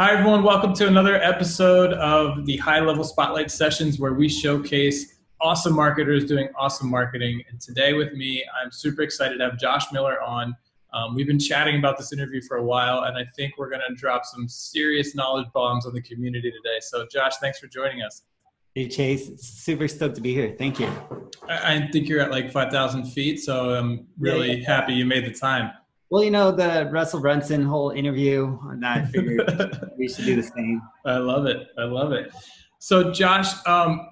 Hi, everyone. Welcome to another episode of the High Level Spotlight Sessions where we showcase awesome marketers doing awesome marketing. And today with me, I'm super excited to have Josh Miller on. Um, we've been chatting about this interview for a while, and I think we're going to drop some serious knowledge bombs on the community today. So, Josh, thanks for joining us. Hey, Chase. Super stoked to be here. Thank you. I, I think you're at like 5,000 feet, so I'm really yeah, yeah. happy you made the time. Well, you know, the Russell Brunson whole interview, and I figured we should do the same. I love it. I love it. So, Josh, um,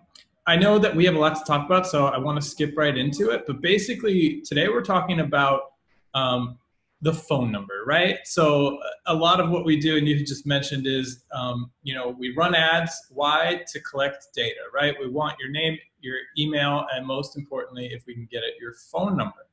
I know that we have a lot to talk about, so I want to skip right into it. But basically, today we're talking about um, the phone number, right? So, a lot of what we do, and you just mentioned, is um, you know we run ads. Why? To collect data, right? We want your name, your email, and most importantly, if we can get it, your phone number.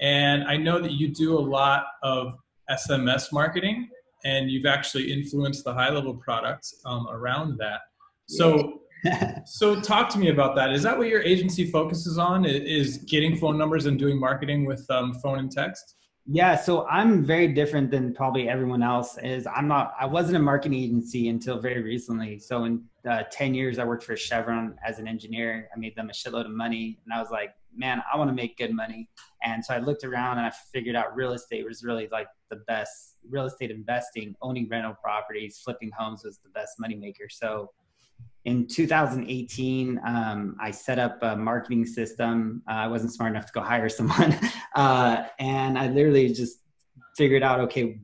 And I know that you do a lot of SMS marketing and you've actually influenced the high level products um, around that. So, so talk to me about that. Is that what your agency focuses on? Is getting phone numbers and doing marketing with um, phone and text? Yeah, so I'm very different than probably everyone else. Is I'm not. I wasn't a marketing agency until very recently. So in uh, ten years, I worked for Chevron as an engineer. I made them a shitload of money, and I was like, man, I want to make good money. And so I looked around and I figured out real estate was really like the best real estate investing, owning rental properties, flipping homes was the best moneymaker. So in 2018, um, I set up a marketing system. Uh, I wasn't smart enough to go hire someone. Uh, and I literally just figured out, okay,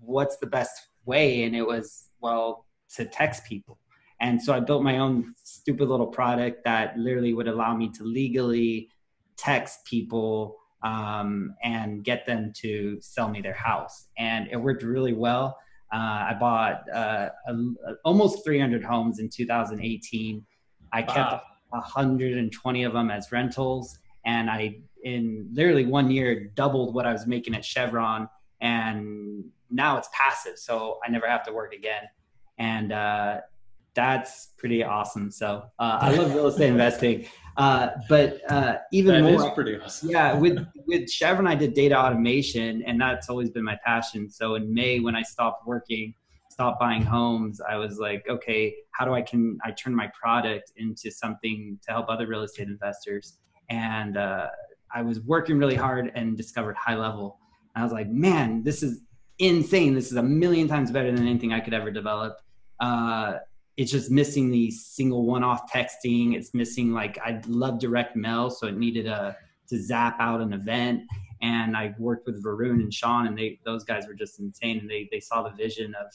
what's the best way? And it was, well, to text people. And so I built my own stupid little product that literally would allow me to legally text people um, and get them to sell me their house. And it worked really well. Uh, I bought uh, a, a, almost 300 homes in 2018. I kept wow. 120 of them as rentals, and I, in literally one year, doubled what I was making at Chevron. And now it's passive, so I never have to work again. And uh, that's pretty awesome. So uh, I love real estate investing. Uh, but uh, even that more, pretty awesome. yeah, with with Chevron, I did data automation, and that's always been my passion. So in May, when I stopped working, stopped buying homes, I was like, okay, how do I can I turn my product into something to help other real estate investors? And uh, I was working really hard and discovered high level. And I was like, man, this is insane. This is a million times better than anything I could ever develop. Uh, it's just missing the single one-off texting. It's missing like I love direct mail, so it needed a to zap out an event. And I worked with Varun and Shaun, and they those guys were just insane. And they they saw the vision of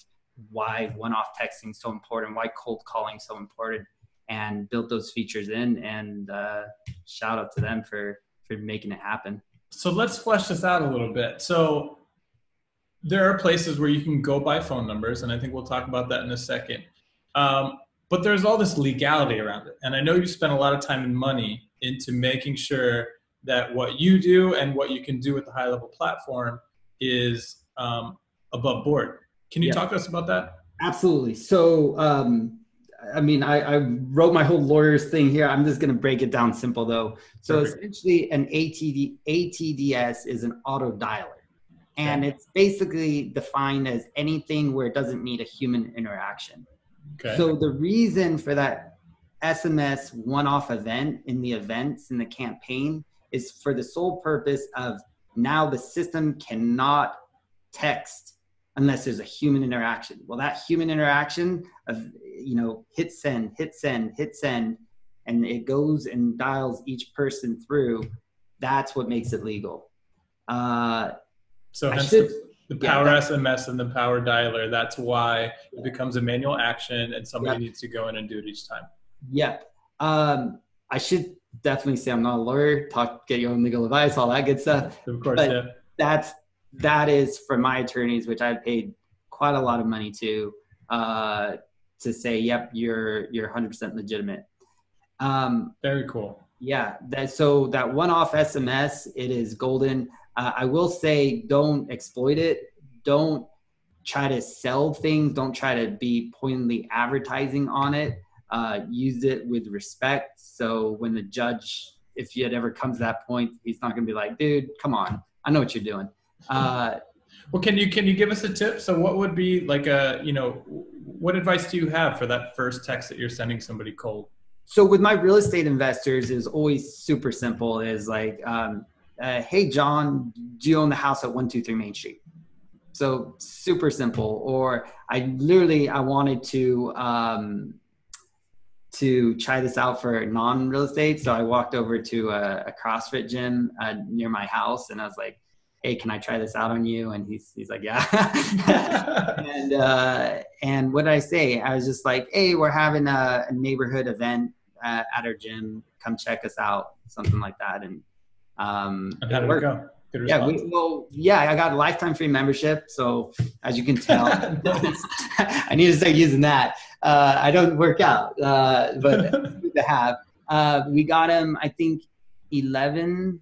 why one-off texting is so important, why cold calling is so important, and built those features in. And uh, shout out to them for for making it happen. So let's flesh this out a little bit. So there are places where you can go buy phone numbers, and I think we'll talk about that in a second. Um, but there's all this legality around it. And I know you spend a lot of time and money into making sure that what you do and what you can do with the high level platform is um, above board. Can you yeah. talk to us about that? Absolutely. So, um, I mean, I, I, wrote my whole lawyer's thing here. I'm just going to break it down simple though. So Perfect. essentially, an ATD, ATDS is an auto dialer. And it's basically defined as anything where it doesn't need a human interaction. Okay. So the reason for that SMS one-off event in the events in the campaign is for the sole purpose of now the system cannot text unless there's a human interaction. Well, that human interaction of you know hit send, hit send, hit send, and it goes and dials each person through. That's what makes it legal. Uh, so I should, the power yeah, SMS and the power dialer. That's why it becomes a manual action and somebody needs to go in and do it each time. Yep. Um, I should definitely say I'm not a lawyer. Talk, get your own legal advice, all that good stuff. Of course, but yeah. That's that is for my attorneys, which I've paid quite a lot of money to, uh, to say, yep, you're you're 100% legitimate. Um, Very cool. Yeah. That so that one-off SMS, it is golden. Uh, I will say, don't exploit it. Don't try to sell things. Don't try to be pointedly advertising on it. Uh, use it with respect. So when the judge, if it ever comes to that point, he's not going to be like, dude, come on. I know what you're doing. Uh, Well, can you can you give us a tip? So, what would be like a you know, what advice do you have for that first text that you're sending somebody cold? So, with my real estate investors, is always super simple. Is like, um, uh, hey, John, do you own the house at one two three Main Street? So super simple. Or I literally I wanted to um, to try this out for non real estate. So I walked over to a, a CrossFit gym uh, near my house, and I was like, "Hey, can I try this out on you?" And he's he's like, "Yeah." and uh, and what did I say? I was just like, "Hey, we're having a, a neighborhood event uh, at our gym. Come check us out." Something like that, and um, and how did it go? yeah, we, well, yeah, I got a lifetime free membership. So as you can tell, I need to start using that. Uh, I don't work out, uh, but to have. Uh, we got him, I think, 11,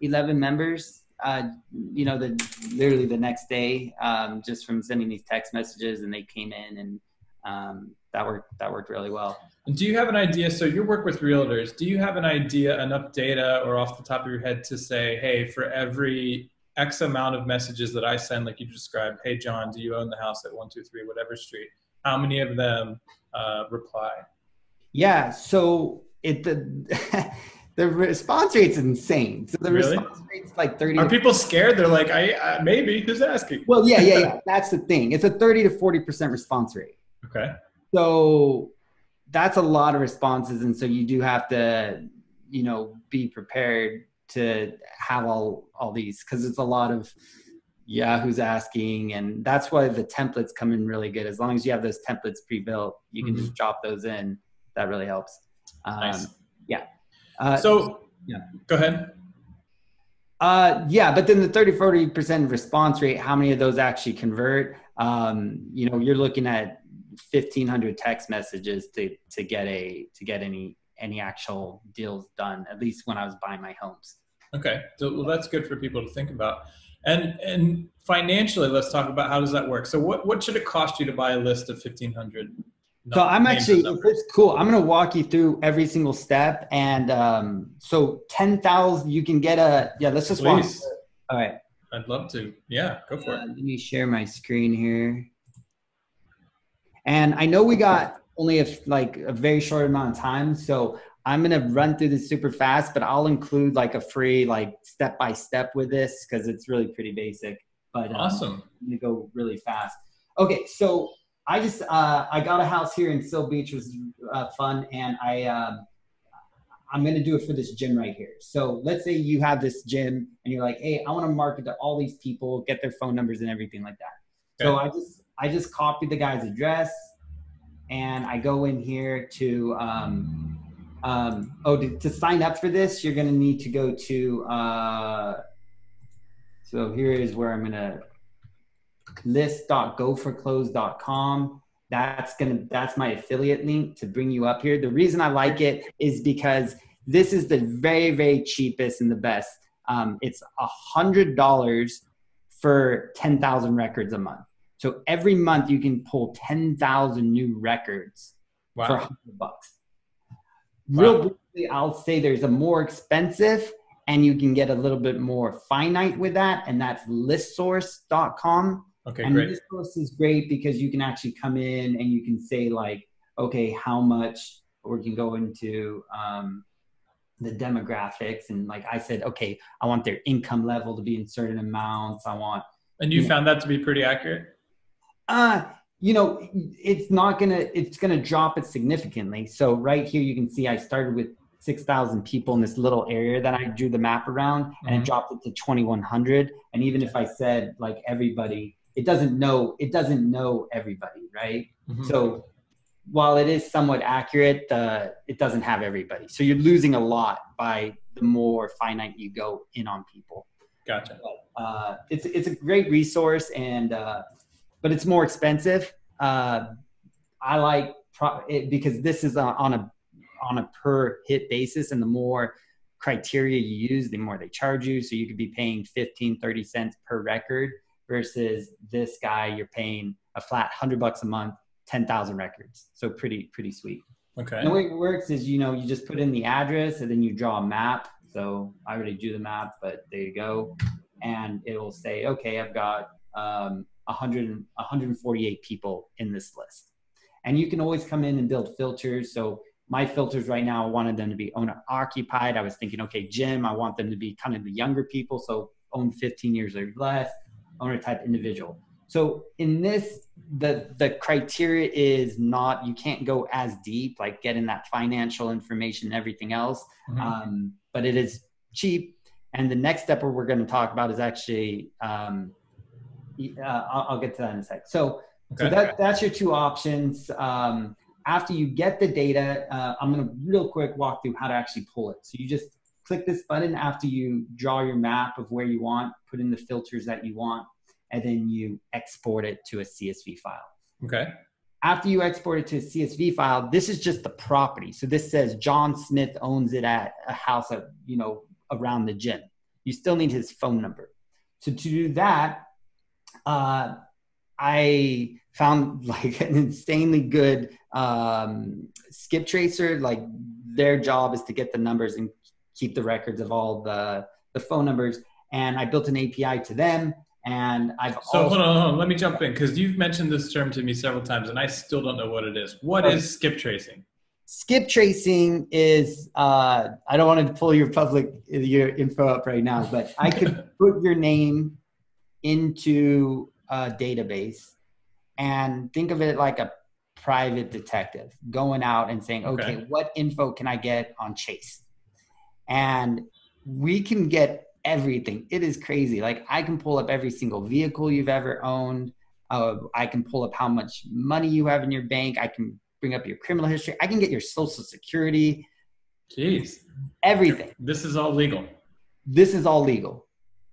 11 members. Uh, you know, the literally the next day, um, just from sending these text messages, and they came in, and um, that worked. That worked really well. Do you have an idea? So you work with realtors. Do you have an idea, enough data, or off the top of your head to say, hey, for every X amount of messages that I send, like you described, hey John, do you own the house at one two three whatever street? How many of them uh, reply? Yeah. So it the. the response rate's insane. So the really? response rate's like 30. Are people scared? They're like, I, I maybe who's asking? Well, yeah, yeah, yeah. That's the thing. It's a 30 to 40% response rate. Okay. So that's a lot of responses and so you do have to you know be prepared to have all all these because it's a lot of yeah who's asking and that's why the templates come in really good. As long as you have those templates pre-built you can mm-hmm. just drop those in. That really helps. Um, nice. yeah. Uh, so yeah. go ahead. Uh, yeah but then the 30 40% response rate how many of those actually convert? Um, you know you're looking at 1500 text messages to to get a to get any any actual deals done at least when i was buying my homes. Okay so well that's good for people to think about. And and financially let's talk about how does that work? So what what should it cost you to buy a list of 1500 so i'm actually it's cool. I'm going to walk you through every single step and um so 10000 you can get a yeah let's just Please. walk all right. I'd love to. Yeah go for uh, it let me share my screen here and I know we got only a, like a very short amount of time, so I'm gonna run through this super fast, but I'll include like a free like step by step with this because it's really pretty basic. But um, awesome, I'm gonna go really fast. Okay, so I just uh, I got a house here in Seal Beach, was uh, fun, and I um, I'm gonna do it for this gym right here. So let's say you have this gym and you're like, hey, I want to market to all these people, get their phone numbers and everything like that. Okay. So I just I just copy the guy's address and I go in here to, um, um, oh, to, to, sign up for this, you're going to need to go to, uh, so here is where I'm going to list.goforclose.com. That's going to, that's my affiliate link to bring you up here. The reason I like it is because this is the very, very cheapest and the best. Um, it's a hundred dollars for 10,000 records a month. So every month you can pull 10,000 new records wow. for 100 bucks. Real briefly, I'll say there's a more expensive and you can get a little bit more finite with that, and that's listsource.com. Okay, and great. Listsource is great because you can actually come in and you can say like, okay, how much, or you can go into um, the demographics and like I said, okay, I want their income level to be in certain amounts. I want. And you, you found know, that to be pretty accurate uh you know it's not gonna it's gonna drop it significantly so right here you can see i started with 6000 people in this little area that i drew the map around mm-hmm. and it mm-hmm. dropped it to 2100 and even if i said like everybody it doesn't know it doesn't know everybody right mm-hmm. so while it is somewhat accurate uh, it doesn't have everybody so you're losing a lot by the more finite you go in on people gotcha but, uh, it's it's a great resource and uh, but it's more expensive. Uh, I like pro- it because this is on a on a per hit basis, and the more criteria you use, the more they charge you. So you could be paying 15, 30 cents per record versus this guy, you're paying a flat hundred bucks a month, 10,000 records. So pretty, pretty sweet. Okay. And the way it works is, you know, you just put in the address and then you draw a map. So I already do the map, but there you go. And it'll say, okay, I've got um, 100, 148 people in this list. And you can always come in and build filters. So my filters right now, I wanted them to be owner occupied. I was thinking, okay, gym, I want them to be kind of the younger people. So own 15 years or less, owner type individual. So in this, the the criteria is not you can't go as deep, like getting that financial information and everything else. Mm-hmm. Um, but it is cheap. And the next step we're going to talk about is actually um, uh, I'll, I'll, get to that in a sec. So, okay. so that, that's your two options. Um, after you get the data, uh, I'm going to real quick walk through how to actually pull it. So you just click this button after you draw your map of where you want, put in the filters that you want, and then you export it to a CSV file. Okay. After you export it to a CSV file, this is just the property. So this says John Smith owns it at a house at, you know, around the gym. You still need his phone number. So to do that, uh, I found like an insanely good um, skip tracer. Like their job is to get the numbers and keep the records of all the the phone numbers. And I built an API to them. And I've so also, hold, on, hold on, let me jump in because you've mentioned this term to me several times, and I still don't know what it is. What okay. is skip tracing? Skip tracing is uh, I don't want to pull your public your info up right now, but I could put your name into a database and think of it like a private detective going out and saying, okay, okay, what info can I get on Chase? And we can get everything. It is crazy. Like I can pull up every single vehicle you've ever owned. Uh, I can pull up how much money you have in your bank. I can bring up your criminal history. I can get your social security. Jeez. Everything. This is all legal. This is all legal.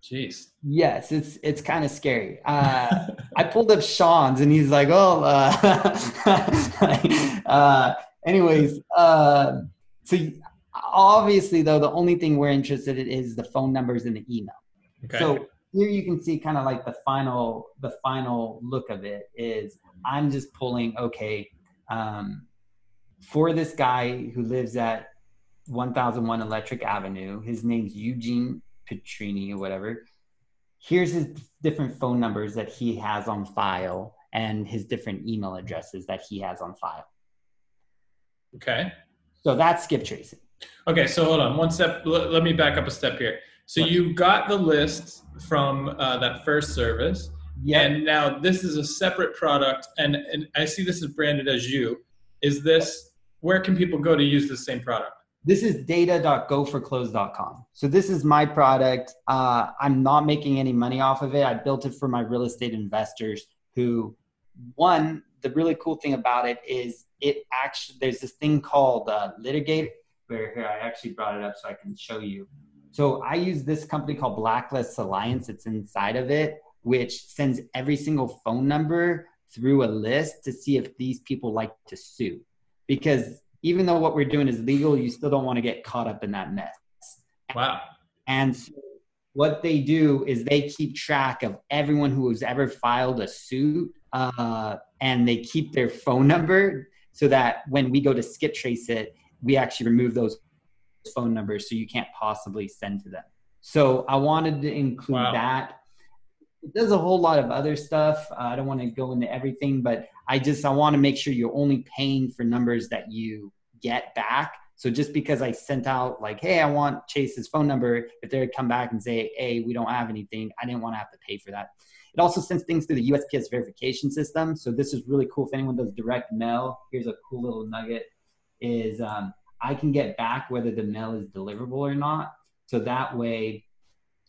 Jeez. Yes, it's it's kind of scary. Uh, I pulled up Shaun's and he's like, "Oh, uh, uh, anyways." Uh, so obviously, though, the only thing we're interested in is the phone numbers and the email. Okay. So here you can see kind of like the final the final look of it is I'm just pulling okay um, for this guy who lives at 1001 Electric Avenue. His name's Eugene Petrini or whatever. Here's his different phone numbers that he has on file and his different email addresses that he has on file. Okay. So that's skip tracing. Okay, so hold on one step. Let, let me back up a step here. So what? you got the list from uh, that first service. Yeah. And now this is a separate product, and, and I see this is branded as you. Is this where can people go to use the same product? This is data.goforclose.com. So this is my product. Uh, I'm not making any money off of it. I built it for my real estate investors who, one, the really cool thing about it is it actually, there's this thing called uh, Litigate, where here I actually brought it up so I can show you. So I use this company called Blacklist Alliance. It's inside of it, which sends every single phone number through a list to see if these people like to sue. Because even though what we're doing is legal, you still don't want to get caught up in that mess. Wow. And so what they do is they keep track of everyone who has ever filed a suit uh, and they keep their phone number so that when we go to skip trace it, we actually remove those phone numbers so you can't possibly send to them. So I wanted to include wow. that. It does a whole lot of other stuff. Uh, I don't want to go into everything, but I just I want to make sure you're only paying for numbers that you get back. So just because I sent out like, hey, I want Chase's phone number, if they would come back and say, hey, we don't have anything, I didn't want to have to pay for that. It also sends things through the USPS verification system. So this is really cool. If anyone does direct mail, here's a cool little nugget: is um, I can get back whether the mail is deliverable or not. So that way,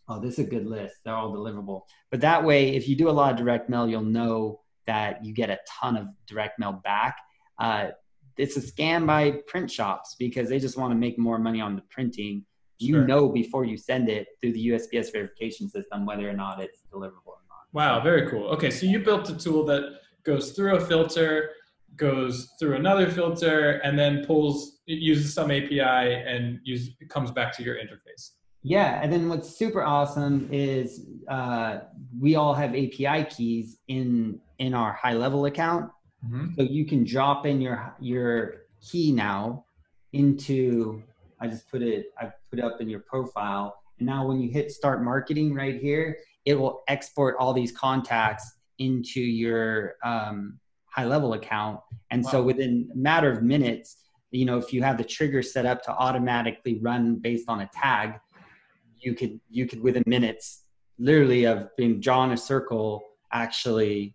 oh, this is a good list. They're all deliverable. But that way, if you do a lot of direct mail, you'll know that you get a ton of direct mail back. Uh, it's a scam by print shops because they just want to make more money on the printing. You sure. know before you send it through the USPS verification system whether or not it's deliverable or not. Wow, very cool. Okay, so you built a tool that goes through a filter, goes through another filter, and then pulls it uses some API and use, it comes back to your interface. Yeah, and then what's super awesome is uh, we all have API keys in in our high level account, mm-hmm. so you can drop in your your key now into. I just put it. I put it up in your profile, and now when you hit start marketing right here, it will export all these contacts into your um, high level account. And wow. so within a matter of minutes, you know, if you have the trigger set up to automatically run based on a tag, you could you could within minutes, literally of being drawn a circle, actually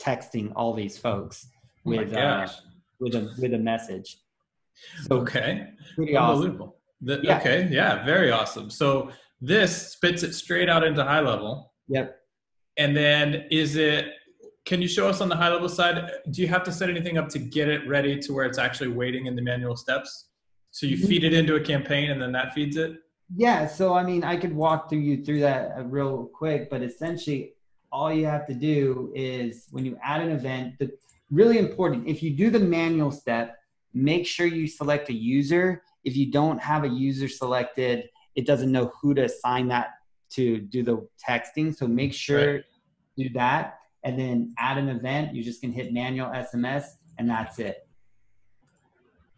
texting all these folks oh with uh, with a with a message. So okay, pretty. Awesome. The, yeah. Okay, yeah, very awesome. So this spits it straight out into high level. Yep. And then is it can you show us on the high level side do you have to set anything up to get it ready to where it's actually waiting in the manual steps so you mm-hmm. feed it into a campaign and then that feeds it yeah so i mean i could walk through you through that uh, real quick but essentially all you have to do is when you add an event the really important if you do the manual step make sure you select a user if you don't have a user selected it doesn't know who to assign that to do the texting so make sure right. do that and then add an event. You just can hit manual SMS and that's it.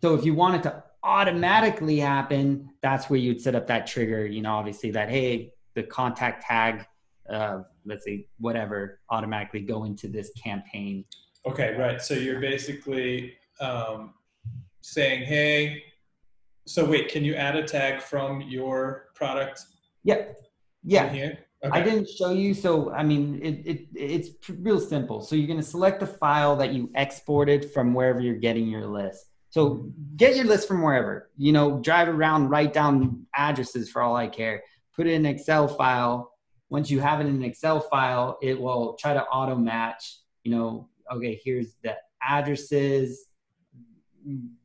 So if you want it to automatically happen, that's where you'd set up that trigger, you know, obviously that, hey, the contact tag, uh, let's say whatever, automatically go into this campaign. Okay, right. So you're basically um, saying, hey, so wait, can you add a tag from your product? Yep. Yeah. Here? Okay. I didn't show you, so I mean, it, it it's real simple. So you're going to select the file that you exported from wherever you're getting your list. So get your list from wherever. You know, drive around, write down addresses for all I care. Put it in an Excel file. Once you have it in an Excel file, it will try to auto match. You know, okay, here's the addresses.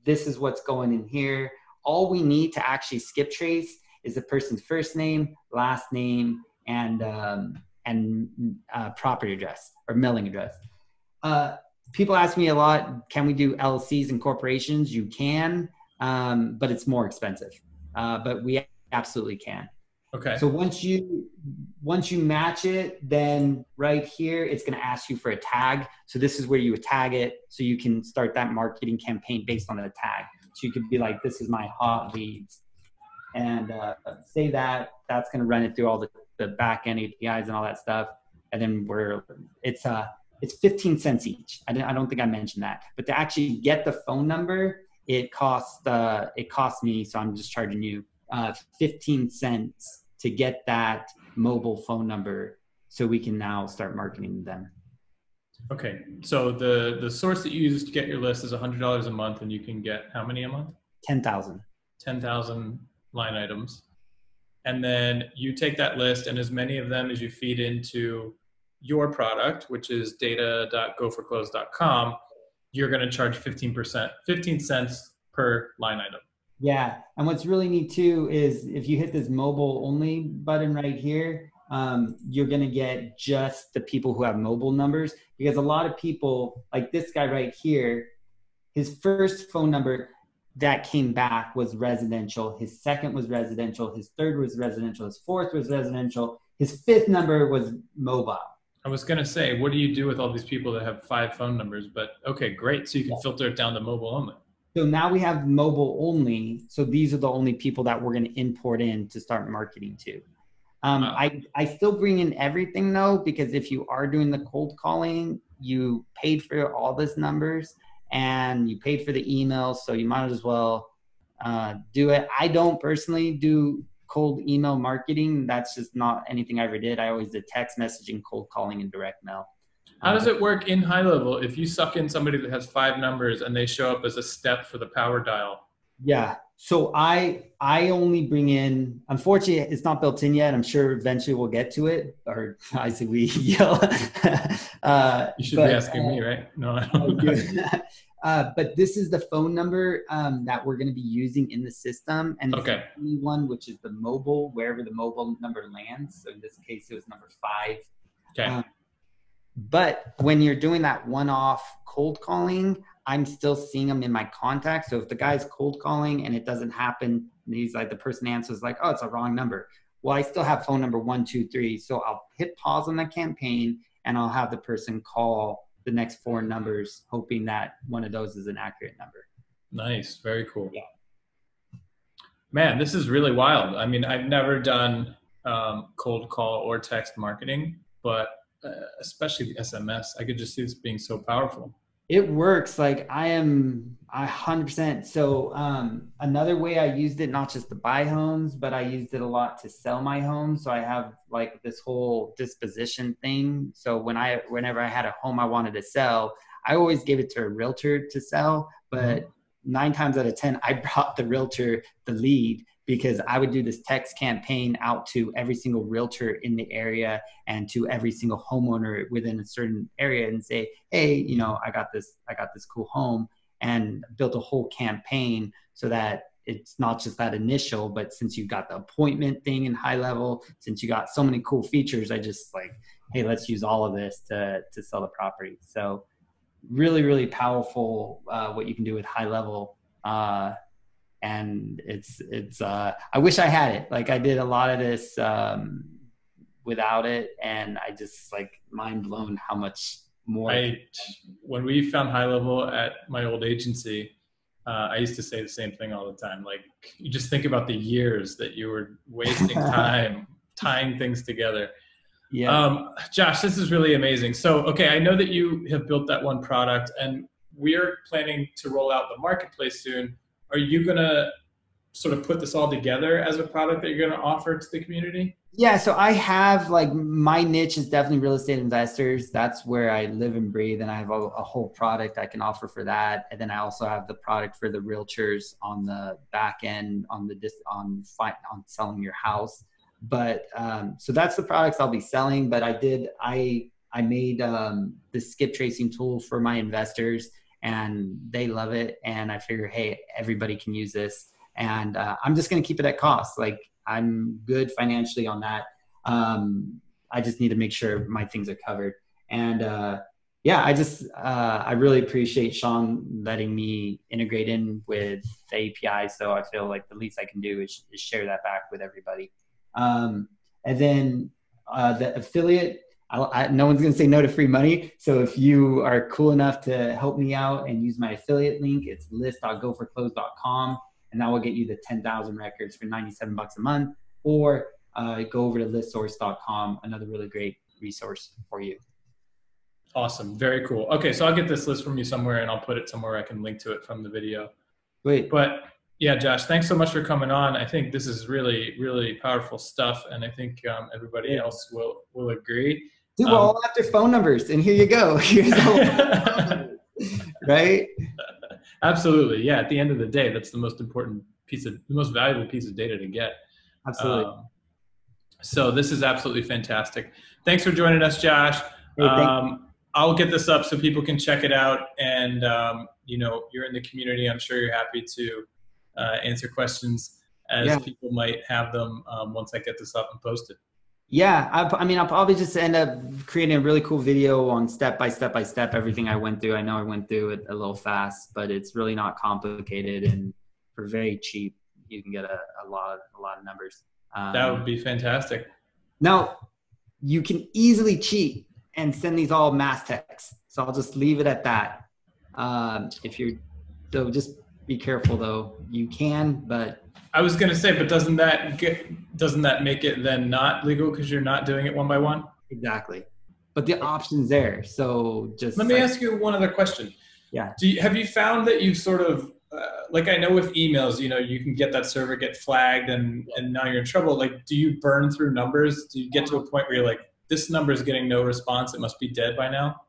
This is what's going in here. All we need to actually skip trace is the person's first name, last name, and um, and uh, property address or mailing address. Uh, people ask me a lot, can we do LLCs and corporations? You can, um, but it's more expensive. Uh, but we absolutely can. Okay. So once you once you match it, then right here it's going to ask you for a tag. So this is where you would tag it, so you can start that marketing campaign based on the tag. So you could be like, "This is my hot leads," and uh, say that. That's going to run it through all the the back end APIs and all that stuff. And then we're it's uh it's 15 cents each. I, I don't think I mentioned that, but to actually get the phone number, it costs uh, it costs me. So I'm just charging you uh, 15 cents to get that mobile phone number, so we can now start marketing them. Okay, so the the source that you use to get your list is hundred dollars a month, and you can get how many a month? Ten thousand. Ten thousand line items and then you take that list and as many of them as you feed into your product which is data.goforclose.com you're going to charge 15% 15 cents per line item yeah and what's really neat too is if you hit this mobile only button right here um, you're going to get just the people who have mobile numbers because a lot of people like this guy right here his first phone number that came back was residential. His second was residential. His third was residential. His fourth was residential. His fifth number was mobile. I was going to say, what do you do with all these people that have five phone numbers? But okay, great. So you can filter it down to mobile only. So now we have mobile only. So these are the only people that we're going to import in to start marketing to. Um, wow. I, I still bring in everything though, because if you are doing the cold calling, you paid for all these numbers and you paid for the email, so you might as well uh, do it. I don't personally do cold email marketing. That's just not anything I ever did. I always did text messaging, cold calling, and direct mail. How does it work in high level if you suck in somebody that has five numbers and they show up as a step for the power dial? Yeah. So I I only bring in. Unfortunately, it's not built in yet. I'm sure eventually we'll get to it. Or I say we yell. uh, you should but, be asking uh, me, right? No, I don't. Uh, but this is the phone number um, that we're going to be using in the system, and okay. the one which is the mobile, wherever the mobile number lands. So in this case, it was number five. Okay. Um, but when you're doing that one-off cold calling, I'm still seeing them in my contacts. So if the guy's cold calling and it doesn't happen, he's like the person answers like, "Oh, it's a wrong number." Well, I still have phone number one, two, three. So I'll hit pause on the campaign and I'll have the person call the next four numbers, hoping that one of those is an accurate number. Nice, very cool. Yeah. Man, this is really wild. I mean, I've never done um, cold call or text marketing, but uh, especially the SMS, I could just see this being so powerful. It works. Like I am a hundred percent. So um, another way I used it, not just to buy homes, but I used it a lot to sell my home. So I have like this whole disposition thing. So when I, whenever I had a home I wanted to sell, I always gave it to a realtor to sell, but mm-hmm. nine times out of 10, I brought the realtor the lead because I would do this text campaign out to every single realtor in the area and to every single homeowner within a certain area and say, hey, you know, I got this, I got this cool home and built a whole campaign so that it's not just that initial, but since you got the appointment thing in high level, since you got so many cool features, I just like, hey, let's use all of this to to sell the property. So really, really powerful uh, what you can do with high level. Uh, and it's it's uh, I wish I had it. Like I did a lot of this um, without it, and I just like mind blown how much more. I when we found high level at my old agency, uh, I used to say the same thing all the time. Like you just think about the years that you were wasting time tying things together. Yeah. Um, Josh, this is really amazing. So, okay, I know that you have built that one product, and we're planning to roll out the marketplace soon are you going to sort of put this all together as a product that you're going to offer to the community? Yeah, so I have like my niche is definitely real estate investors. That's where I live and breathe, and I have a, a, whole product I can offer for that. And then I also have the product for the realtors on the back end on the dis- on on selling your house. But um, so that's the products I'll be selling. But I did I I made um, the skip tracing tool for my investors and they love it. And I figure, hey, everybody can use this. And uh, I'm just going to keep it at cost. Like I'm good financially on that. Um, I just need to make sure my things are covered. And uh, yeah, I just uh, I really appreciate Shaun letting me integrate in with the API. So I feel like the least I can do is, is share that back with everybody. Um, and then uh, the affiliate I, I, no one's going to say no to free money. So if you are cool enough to help me out and use my affiliate link, it's list.goforclose.com, and that will get you the 10,000 records for 97 bucks a month. Or uh, go over to listsource.com, another really great resource for you. Awesome. Very cool. Okay, so I'll get this list from you somewhere and I'll put it somewhere I can link to it from the video. Wait. But yeah, Josh, thanks so much for coming on. I think this is really, really powerful stuff, and I think um, everybody else will will agree. Dude, we're um, all after phone numbers, and here you go. Here's right? Absolutely. Yeah. At the end of the day, that's the most important piece of the most valuable piece of data to get. Absolutely. Um, so this is absolutely fantastic. Thanks for joining us, Josh. Hey, um, I'll get this up so people can check it out. And um, you know, you're in the community. I'm sure you're happy to uh, answer questions as yeah. people might have them um, once I get this up and posted. Yeah, I, I, mean, I'll probably just end up creating a really cool video on step by step by step everything I went through. I know I went through it a little fast, but it's really not complicated, and for very cheap, you can get a, a lot of a lot of numbers. Um, that would be fantastic. Now, you can easily cheat and send these all mass texts. So I'll just leave it at that. Um, if you're so, just be careful though. You can, but I was going to say, but doesn't that get, doesn't that make it then not legal because you're not doing it one by one? Exactly. But the option's there. So just let me like, ask you one other question. Yeah. Do you, have you found that you've sort of uh, like I know with emails, you know, you can get that server get flagged and and now you're in trouble. Like, do you burn through numbers? Do you get to a point where you're like, this number is getting no response? It must be dead by now.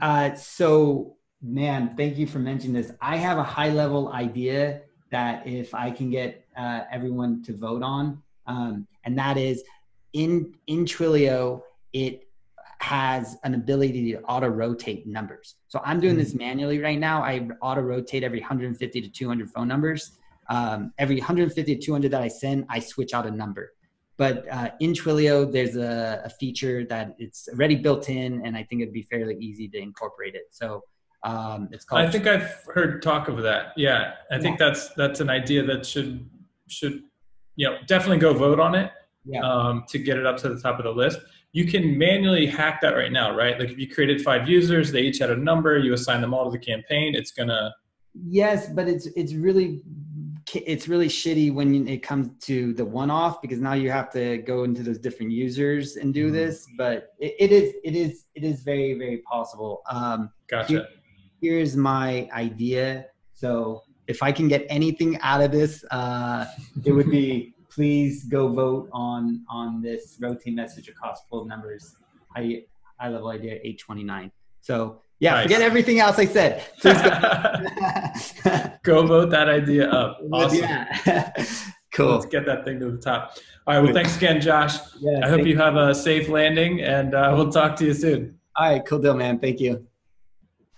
Uh, so man, thank you for mentioning this. I have a high level idea that if I can get uh, everyone to vote on, um, and that is in in Twilio, it has an ability to auto rotate numbers. So I'm doing this mm-hmm. manually right now. I auto rotate every 150 to 200 phone numbers. Um, every 150 to 200 that I send, I switch out a number. But uh, in Twilio, there's a, a, feature that it's already built in, and I think it'd be fairly easy to incorporate it. So um, it's called. I think I've heard talk of that. Yeah, I think that's that's an idea that should should you know definitely go vote on it yeah. um, to get it up to the top of the list. You can manually hack that right now, right? Like if you created five users, they each had a number, you assign them all to the campaign. It's gonna. Yes, but it's it's really it's really shitty when it comes to the one-off because now you have to go into those different users and do mm-hmm. this. But it, it is it is it is very very possible. Um, gotcha. Here, here's my idea. So if I can get anything out of this, uh, it would be please go vote on on this rotate message across pool numbers. High high level idea 829. So yeah, nice. forget everything else I said. Go. go. vote that idea up. Awesome. Yeah. cool. Let's get that thing to the top. All right. Well, thanks again, Josh. Yeah, I hope you have a safe landing, and uh, we'll talk to you soon. All right. Cool deal, man. Thank you.